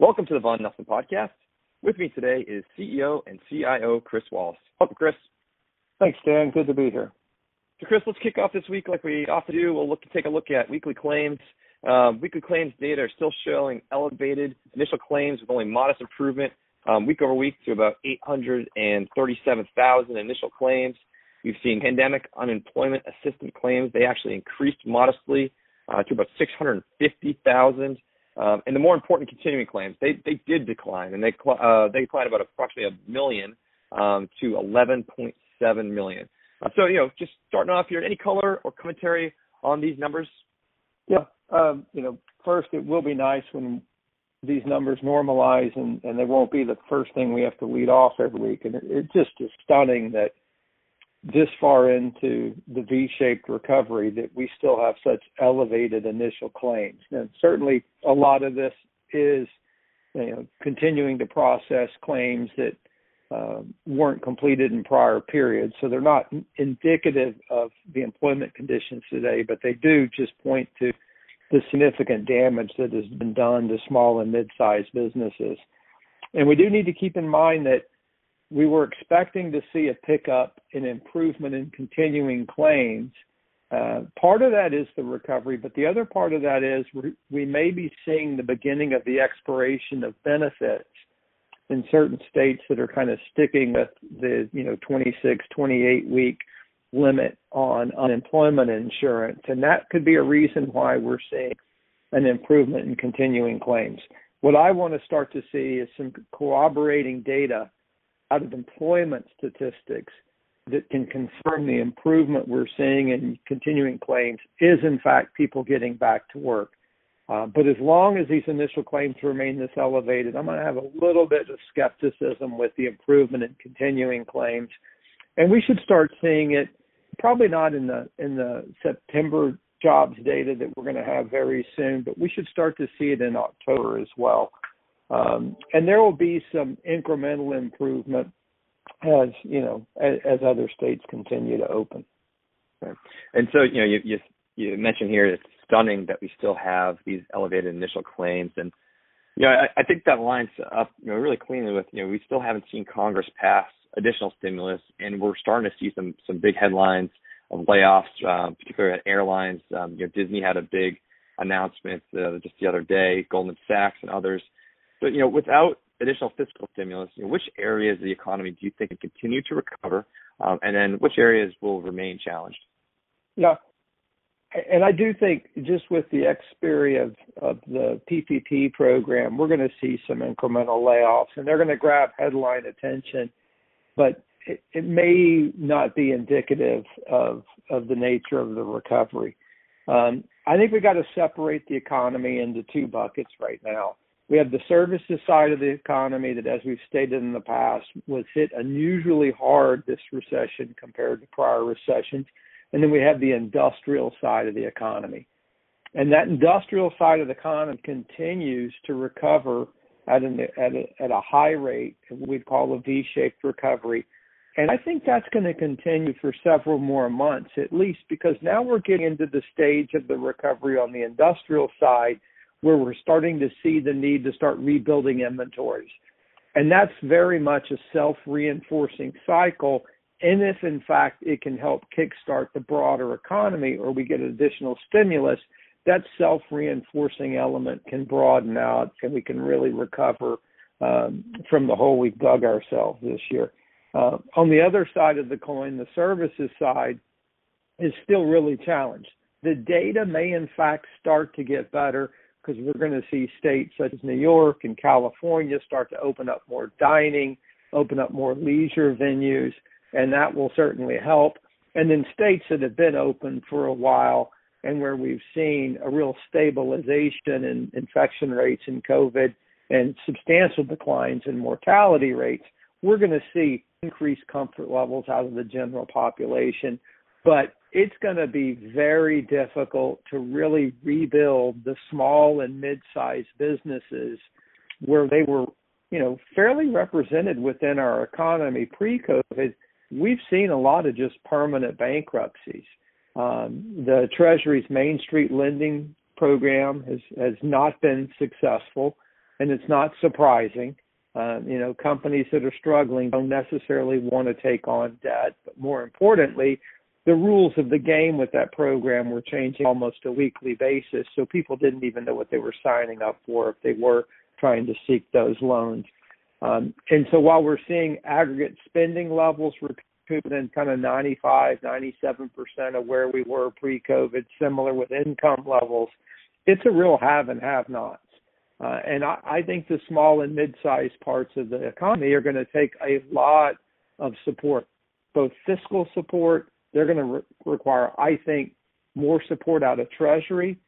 Welcome to the Vaughan Nelson Podcast. With me today is CEO and CIO Chris Wallace. Welcome, Chris. Thanks, Dan. Good to be here. So, Chris, let's kick off this week like we often do. We'll look take a look at weekly claims. Um, weekly claims data are still showing elevated initial claims with only modest improvement um, week over week to about 837,000 initial claims. We've seen pandemic unemployment assistance claims. They actually increased modestly uh, to about 650,000. Um, and the more important continuing claims, they they did decline, and they uh, they declined about approximately a million um, to 11.7 million. Uh, so you know, just starting off here, any color or commentary on these numbers? Yeah, um, you know, first it will be nice when these numbers normalize, and and they won't be the first thing we have to lead off every week. And it, it just is stunning that this far into the V-shaped recovery that we still have such elevated initial claims. And certainly a lot of this is you know continuing to process claims that uh, weren't completed in prior periods. So they're not indicative of the employment conditions today, but they do just point to the significant damage that has been done to small and mid-sized businesses. And we do need to keep in mind that we were expecting to see a pickup in improvement in continuing claims. Uh, part of that is the recovery, but the other part of that is we, we may be seeing the beginning of the expiration of benefits in certain states that are kind of sticking with the you know 26, 28 week limit on unemployment insurance, and that could be a reason why we're seeing an improvement in continuing claims. What I want to start to see is some corroborating data out of employment statistics that can confirm the improvement we're seeing in continuing claims is in fact people getting back to work. Uh, but as long as these initial claims remain this elevated, I'm going to have a little bit of skepticism with the improvement in continuing claims, and we should start seeing it probably not in the in the September jobs data that we're going to have very soon, but we should start to see it in October as well. Um, and there will be some incremental improvement as you know as, as other states continue to open. And so you know you, you you mentioned here it's stunning that we still have these elevated initial claims and you know I, I think that lines up you know really cleanly with you know we still haven't seen Congress pass additional stimulus and we're starting to see some some big headlines of layoffs, um, particularly at airlines. Um, you know Disney had a big announcement uh, just the other day, Goldman Sachs and others but you know, without additional fiscal stimulus, you know, which areas of the economy do you think can continue to recover, um, and then which areas will remain challenged? Yeah, and I do think just with the expiry of, of the PPP program, we're going to see some incremental layoffs, and they're going to grab headline attention, but it, it may not be indicative of of the nature of the recovery. Um, I think we got to separate the economy into two buckets right now. We have the services side of the economy that, as we've stated in the past, was hit unusually hard this recession compared to prior recessions. And then we have the industrial side of the economy. And that industrial side of the economy continues to recover at, an, at, a, at a high rate, we'd call a V-shaped recovery. And I think that's going to continue for several more months at least because now we're getting into the stage of the recovery on the industrial side where we're starting to see the need to start rebuilding inventories. And that's very much a self reinforcing cycle. And if in fact it can help kickstart the broader economy or we get additional stimulus, that self reinforcing element can broaden out and we can really recover um, from the hole we've dug ourselves this year. Uh, on the other side of the coin, the services side is still really challenged. The data may in fact start to get better, because we're going to see states such as New York and California start to open up more dining, open up more leisure venues, and that will certainly help. And then states that have been open for a while and where we've seen a real stabilization in infection rates in COVID and substantial declines in mortality rates, we're going to see increased comfort levels out of the general population. But it's going to be very difficult to really rebuild the small and mid-sized businesses where they were, you know, fairly represented within our economy pre-COVID. We've seen a lot of just permanent bankruptcies. Um, the Treasury's Main Street lending program has has not been successful. and it's not surprising. Uh, you know, companies that are struggling don't necessarily want to take on debt, but more importantly, the rules of the game with that program were changing almost a weekly basis, so people didn't even know what they were signing up for if they were trying to seek those loans. Um, and so while we're seeing aggregate spending levels recouped in kind of 95, 97% of where we were pre-COVID, similar with income levels, it's a real have and have nots. Uh, and I, I think the small and mid-sized parts of the economy are going to take a lot of support, both fiscal support. They're going to re- require, I think, more support out of Treasury.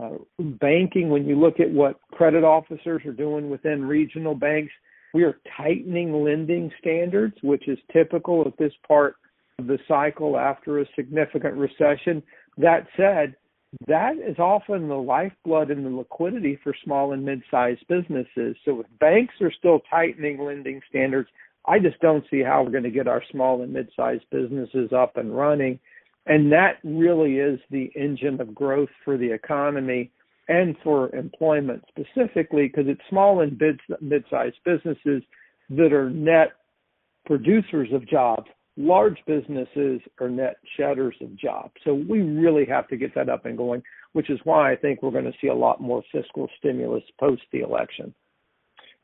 Uh, banking, when you look at what credit officers are doing within regional banks, we are tightening lending standards, which is typical at this part of the cycle after a significant recession. That said, that is often the lifeblood and the liquidity for small and mid-sized businesses. So if banks are still tightening lending standards, I just don't see how we're going to get our small and mid-sized businesses up and running. And that really is the engine of growth for the economy and for employment specifically because it's small and mid-sized businesses that are net producers of jobs large businesses are net shedders of jobs. So we really have to get that up and going, which is why I think we're going to see a lot more fiscal stimulus post the election.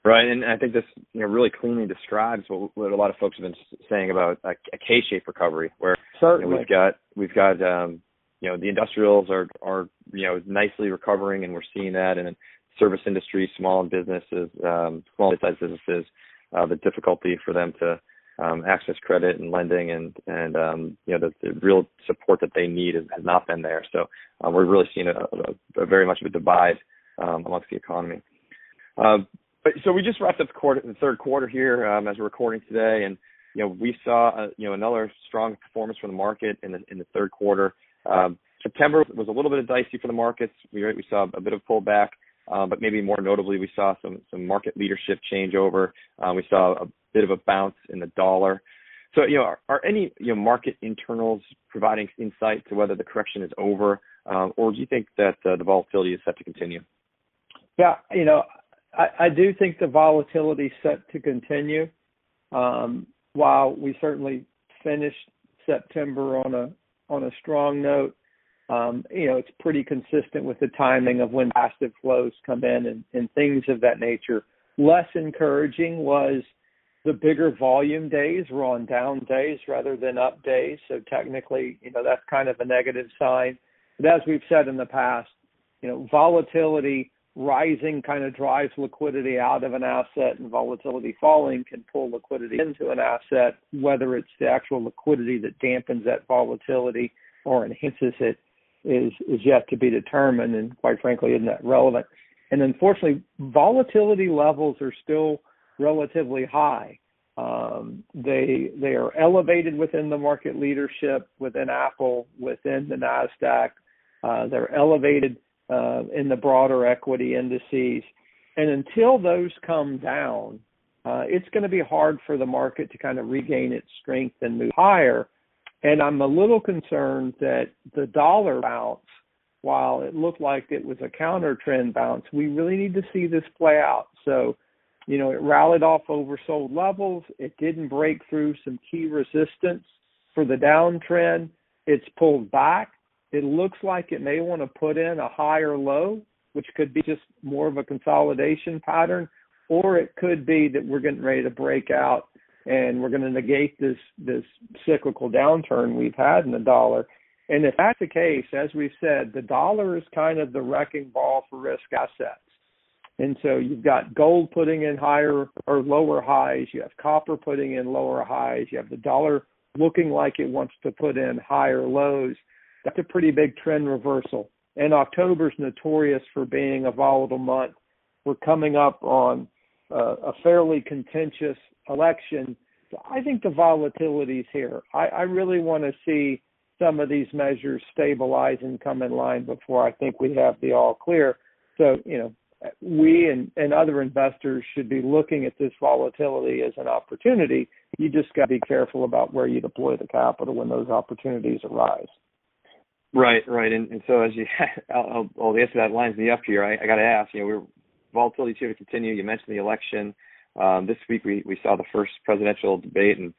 Right, and I think this you know really cleanly describes what, what a lot of folks have been saying about a, a K-shaped recovery, where. You know, we've got we've got um, you know the industrials are are you know nicely recovering, and we're seeing that, and service industry, small businesses, um, small sized businesses, uh, the difficulty for them to um, access credit and lending and and um, you know the, the real support that they need has, has not been there. So um, we're really seeing a, a, a very much of a divide um, amongst the economy. But so we just wrapped up the quarter, the third quarter here um, as we're recording today, and you know we saw uh, you know another strong performance from the market in the in the third quarter. Um, September was a little bit of dicey for the markets. We we saw a bit of pullback. Uh, but maybe more notably, we saw some some market leadership changeover. Uh, we saw a bit of a bounce in the dollar. So, you know, are, are any you know market internals providing insight to whether the correction is over, um, or do you think that uh, the volatility is set to continue? Yeah, you know, I, I do think the volatility set to continue. Um, while we certainly finished September on a on a strong note, um, you know, it's pretty consistent with the timing of when passive flows come in and, and things of that nature. Less encouraging was the bigger volume days were on down days rather than up days. So technically, you know, that's kind of a negative sign. But as we've said in the past, you know, volatility rising kind of drives liquidity out of an asset and volatility falling can pull liquidity into an asset, whether it's the actual liquidity that dampens that volatility or enhances it is is yet to be determined and quite frankly isn't that relevant. And unfortunately, volatility levels are still relatively high. Um, they they are elevated within the market leadership, within Apple, within the Nasdaq. Uh, they're elevated uh, in the broader equity indices, and until those come down, uh, it's going to be hard for the market to kind of regain its strength and move higher. And I'm a little concerned that the dollar bounce, while it looked like it was a counter trend bounce, we really need to see this play out. So, you know, it rallied off oversold levels. It didn't break through some key resistance for the downtrend. It's pulled back. It looks like it may want to put in a higher low, which could be just more of a consolidation pattern, or it could be that we're getting ready to break out and we're going to negate this this cyclical downturn we've had in the dollar. And if that's the case, as we've said, the dollar is kind of the wrecking ball for risk assets. And so you've got gold putting in higher or lower highs, you have copper putting in lower highs, you have the dollar looking like it wants to put in higher lows. That's a pretty big trend reversal. And October's notorious for being a volatile month. We're coming up on uh, a fairly contentious election. So I think the volatility is here. I, I really want to see some of these measures stabilize and come in line before I think we have the all clear. So, you know, we and, and other investors should be looking at this volatility as an opportunity. You just got to be careful about where you deploy the capital when those opportunities arise. Right, right, and, and so as you, I'll, I'll, the answer that lines me up here. I, I got to ask. You know, we're volatility here to continue. You mentioned the election. Um, this week we, we saw the first presidential debate, and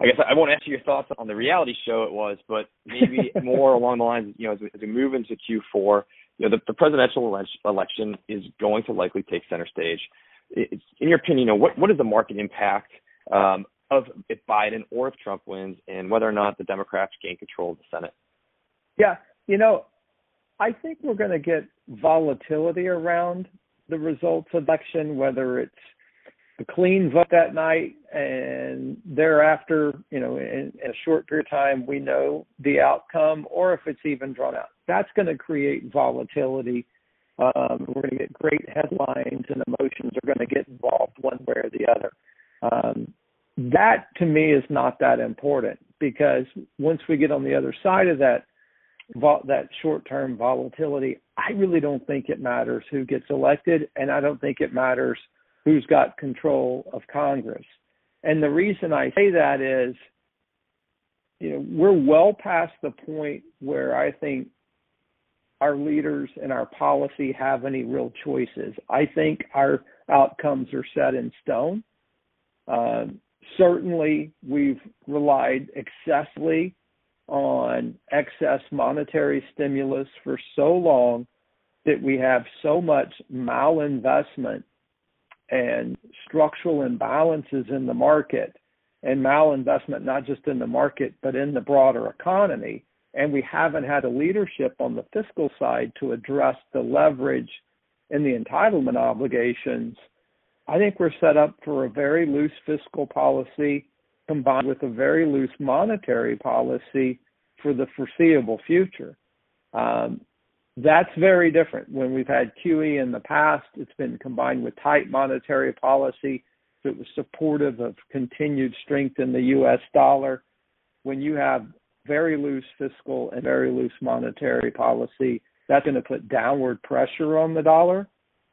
I guess I won't ask you your thoughts on the reality show it was, but maybe more along the lines, you know, as we, as we move into Q4, you know, the, the presidential election is going to likely take center stage. It's, in your opinion, you know, what what is the market impact um, of if Biden or if Trump wins, and whether or not the Democrats gain control of the Senate? Yeah, you know, I think we're going to get volatility around the results election, whether it's a clean vote that night and thereafter, you know, in, in, a short period of time, we know the outcome, or if it's even drawn out. That's going to create volatility. Um, we're going to get great headlines, and emotions are going to get involved one way or the other. Um, that to me is not that important because once we get on the other side of that that short-term volatility, I really don't think it matters who gets elected, and I don't think it matters who's got control of Congress. And the reason I say that is, you know, we're well past the point where I think our leaders and our policy have any real choices. I think our outcomes are set in stone. Um, certainly, we've relied excessively on excess monetary stimulus for so long that we have so much malinvestment and structural imbalances in the market and malinvestment not just in the market but in the broader economy. And we haven't had a leadership on the fiscal side to address the leverage and the entitlement obligations. I think we're set up for a very loose fiscal policy combined with a very loose monetary policy for the foreseeable future. Um, that's very different. When we've had QE in the past, it's been combined with tight monetary policy that was supportive of continued strength in the U.S. dollar. When you have very loose fiscal and very loose monetary policy, that's going to put downward pressure on the dollar.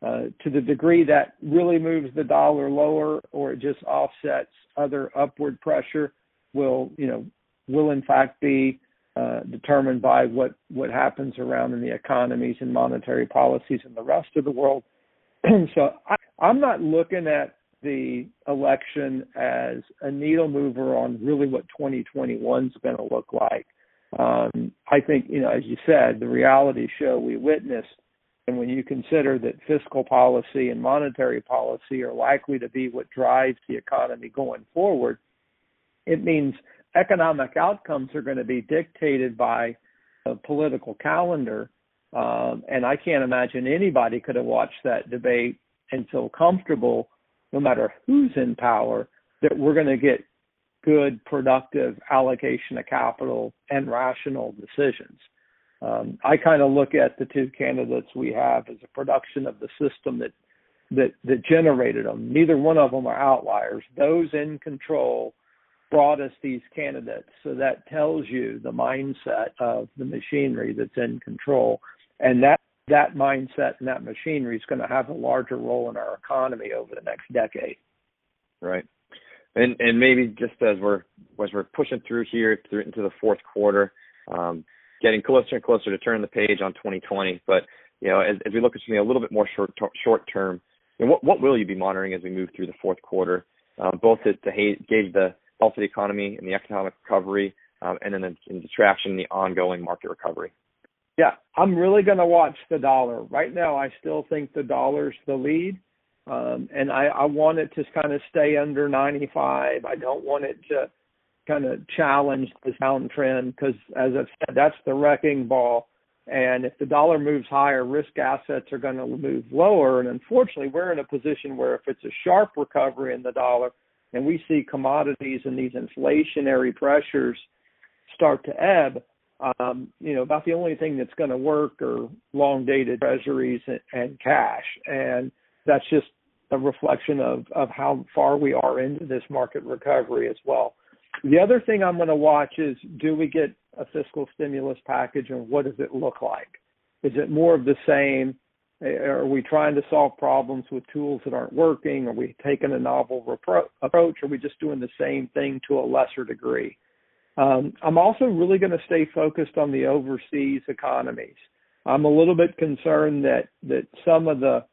Uh, to the degree that really moves the dollar lower or it just offsets other upward pressure will you know will in fact be uh, determined by what what happens around in the economies and monetary policies in the rest of the world. So I, i'm not looking at the election as a needle mover on really what 2021 is going to look like. Um, i think you know as you said the reality show we witnessed and when you consider that fiscal policy and monetary policy are likely to be what drives the economy going forward, it means economic outcomes are going to be dictated by a political calendar. Um, and I can't imagine anybody could have watched that debate and feel comfortable, no matter who's in power, that we're going to get good, productive allocation of capital and rational decisions. Um, I kind of look at the two candidates we have as a production of the system that that that generated them. Neither one of them are outliers. Those in control brought us these candidates. So that tells you the mindset of the machinery that's in control, and that that mindset and that machinery is going to have a larger role in our economy over the next decade. Right. And and maybe just as we're as we're pushing through here through into the fourth quarter, um, getting closer and closer to turning the page on 2020. But you know, as, as we look at something a little bit more short short term, know, what what will you be monitoring as we move through the fourth quarter, um, both to, to gauge the health of the economy and the economic recovery, um, and then the, in the traction in the ongoing market recovery? Yeah, I'm really going to watch the dollar. Right now, I still think the dollar's the lead. Um, and I, I want it to kind of stay under 95. I don't want it to kind of challenge this downtrend because, as I've said, that's the wrecking ball. And if the dollar moves higher, risk assets are going to move lower. And unfortunately, we're in a position where if it's a sharp recovery in the dollar and we see commodities and these inflationary pressures start to ebb, um, you know, about the only thing that's going to work are long dated treasuries and, and cash. And that's just a reflection of, of how far we are into this market recovery as well. The other thing I'm going to watch is do we get a fiscal stimulus package and what does it look like? Is it more of the same? Are we trying to solve problems with tools that aren't working? Are we taking a novel repro- approach? Are we just doing the same thing to a lesser degree? Um, I'm also really going to stay focused on the overseas economies. I'm a little bit concerned that that some of the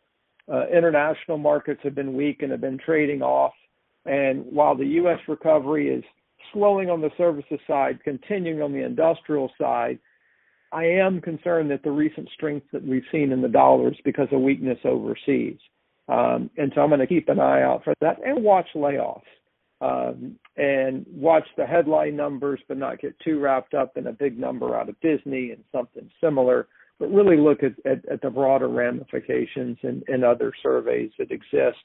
uh, international markets have been weak and have been trading off. And while the U.S. recovery is slowing on the services side, continuing on the industrial side, I am concerned that the recent strength that we've seen in the dollars because of weakness overseas. Um, and so I'm going to keep an eye out for that and watch layoffs um, and watch the headline numbers, but not get too wrapped up in a big number out of Disney and something similar. But really look at, at, at the broader ramifications and, in other surveys that exist.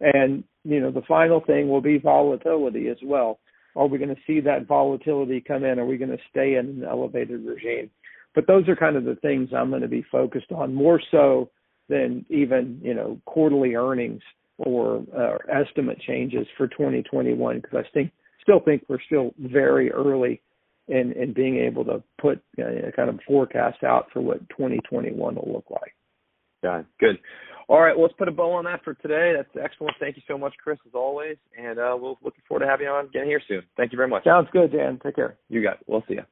And you know, the final thing will be volatility as well. Are we going to see that volatility come in? Are we going to stay in an elevated regime? But those are kind of the things I'm going to be focused on more so than even you know quarterly earnings or uh, estimate changes for 2021 because I think still think we're still very early in in being able to put a kind of forecast out for what 2021 will look like. Yeah, good. All right, well, let's put a bow on that for today. That's excellent. Thank you so much, Chris, as always. And uh, we'll looking forward to having you on again here soon. Thank you very much. Sounds good, Dan. Take care. You got it. We'll see you.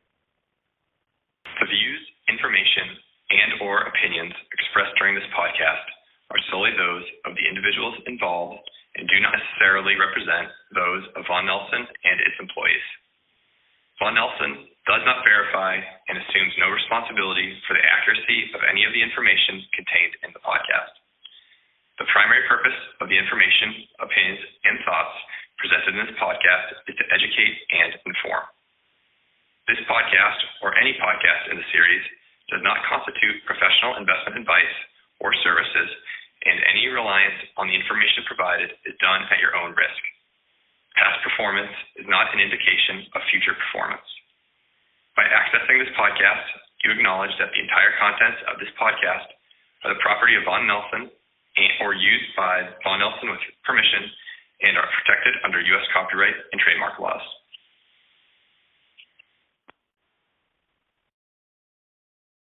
The views, information, and or opinions expressed during this podcast are solely those of the individuals involved and do not necessarily represent those of Vaughan Nelson and its employees. Vaughan Nelson does not verify and assumes no responsibility for the accuracy of any of the information contained in the podcast. The primary purpose of the information, opinions, and thoughts presented in this podcast is to educate and inform. This podcast, or any podcast in the series, does not constitute professional investment advice or services, and any reliance on the information provided is done at your own risk. Past performance is not an indication of future performance. By accessing this podcast, you acknowledge that the entire contents of this podcast are the property of Vaughan Nelson or used by Vaughan Nelson with permission and are protected under U.S. copyright and trademark laws.